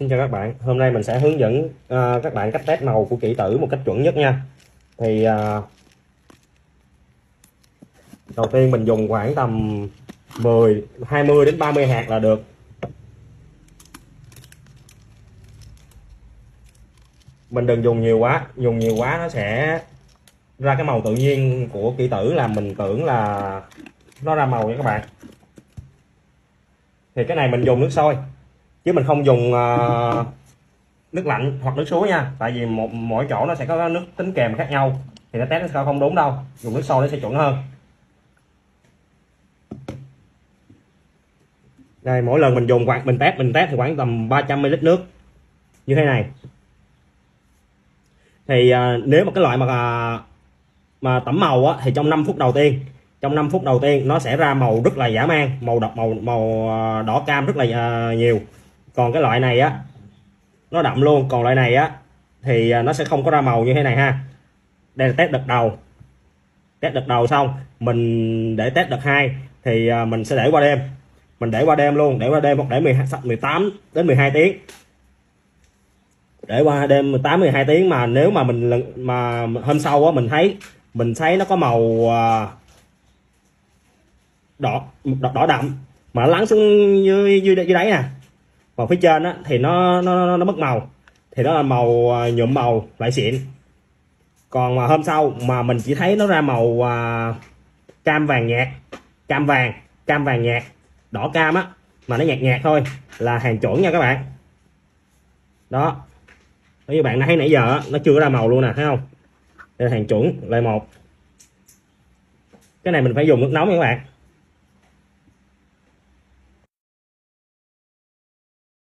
Xin chào các bạn, hôm nay mình sẽ hướng dẫn uh, các bạn cách test màu của kỹ tử một cách chuẩn nhất nha. Thì uh, đầu tiên mình dùng khoảng tầm 10, 20 đến 30 hạt là được. Mình đừng dùng nhiều quá, dùng nhiều quá nó sẽ ra cái màu tự nhiên của kỹ tử là mình tưởng là nó ra màu nha các bạn. Thì cái này mình dùng nước sôi chứ mình không dùng ờ, nước lạnh hoặc nước suối nha. Tại vì một mỗi chỗ nó sẽ có nước tính kèm khác nhau. Thì nó test nó sẽ không đúng đâu. Dùng nước sôi nó sẽ chuẩn hơn. Đây mỗi lần mình dùng khoảng mình test mình test thì khoảng tầm 300 ml nước. Như thế này. Thì à, nếu mà cái loại mà ờ, mà tẩm màu á, thì trong 5 phút đầu tiên trong 5 phút đầu tiên nó sẽ ra màu rất là dã man. Màu đỏ màu màu đỏ cam rất là à, nhiều còn cái loại này á nó đậm luôn. Còn loại này á thì à, nó sẽ không có ra màu như thế này ha. Đây là test đợt đầu. Test đợt đầu xong mình để test đợt hai thì à, mình sẽ để qua đêm. Mình để qua đêm luôn. Để qua đêm hoặc để 18 đến 12 tiếng. Để qua đêm 18 12 tiếng mà nếu mà mình mà hôm sau á mình thấy mình thấy nó có màu à, đỏ đỏ, đỏ đậm mà lắng xuống dưới dưới, dưới đáy nè còn phía trên á, thì nó, nó nó mất màu. Thì đó là màu à, nhuộm màu lại xịn. Còn mà hôm sau mà mình chỉ thấy nó ra màu à, cam vàng nhạt cam vàng cam vàng nhạt đỏ cam á mà nó nhạt nhạt thôi là hàng chuẩn nha các bạn. Đó. Nếu như bạn thấy nãy giờ á, nó chưa ra màu luôn nè thấy không? Đây là hàng chuẩn loại một. Cái này mình phải dùng nước nóng nha các bạn.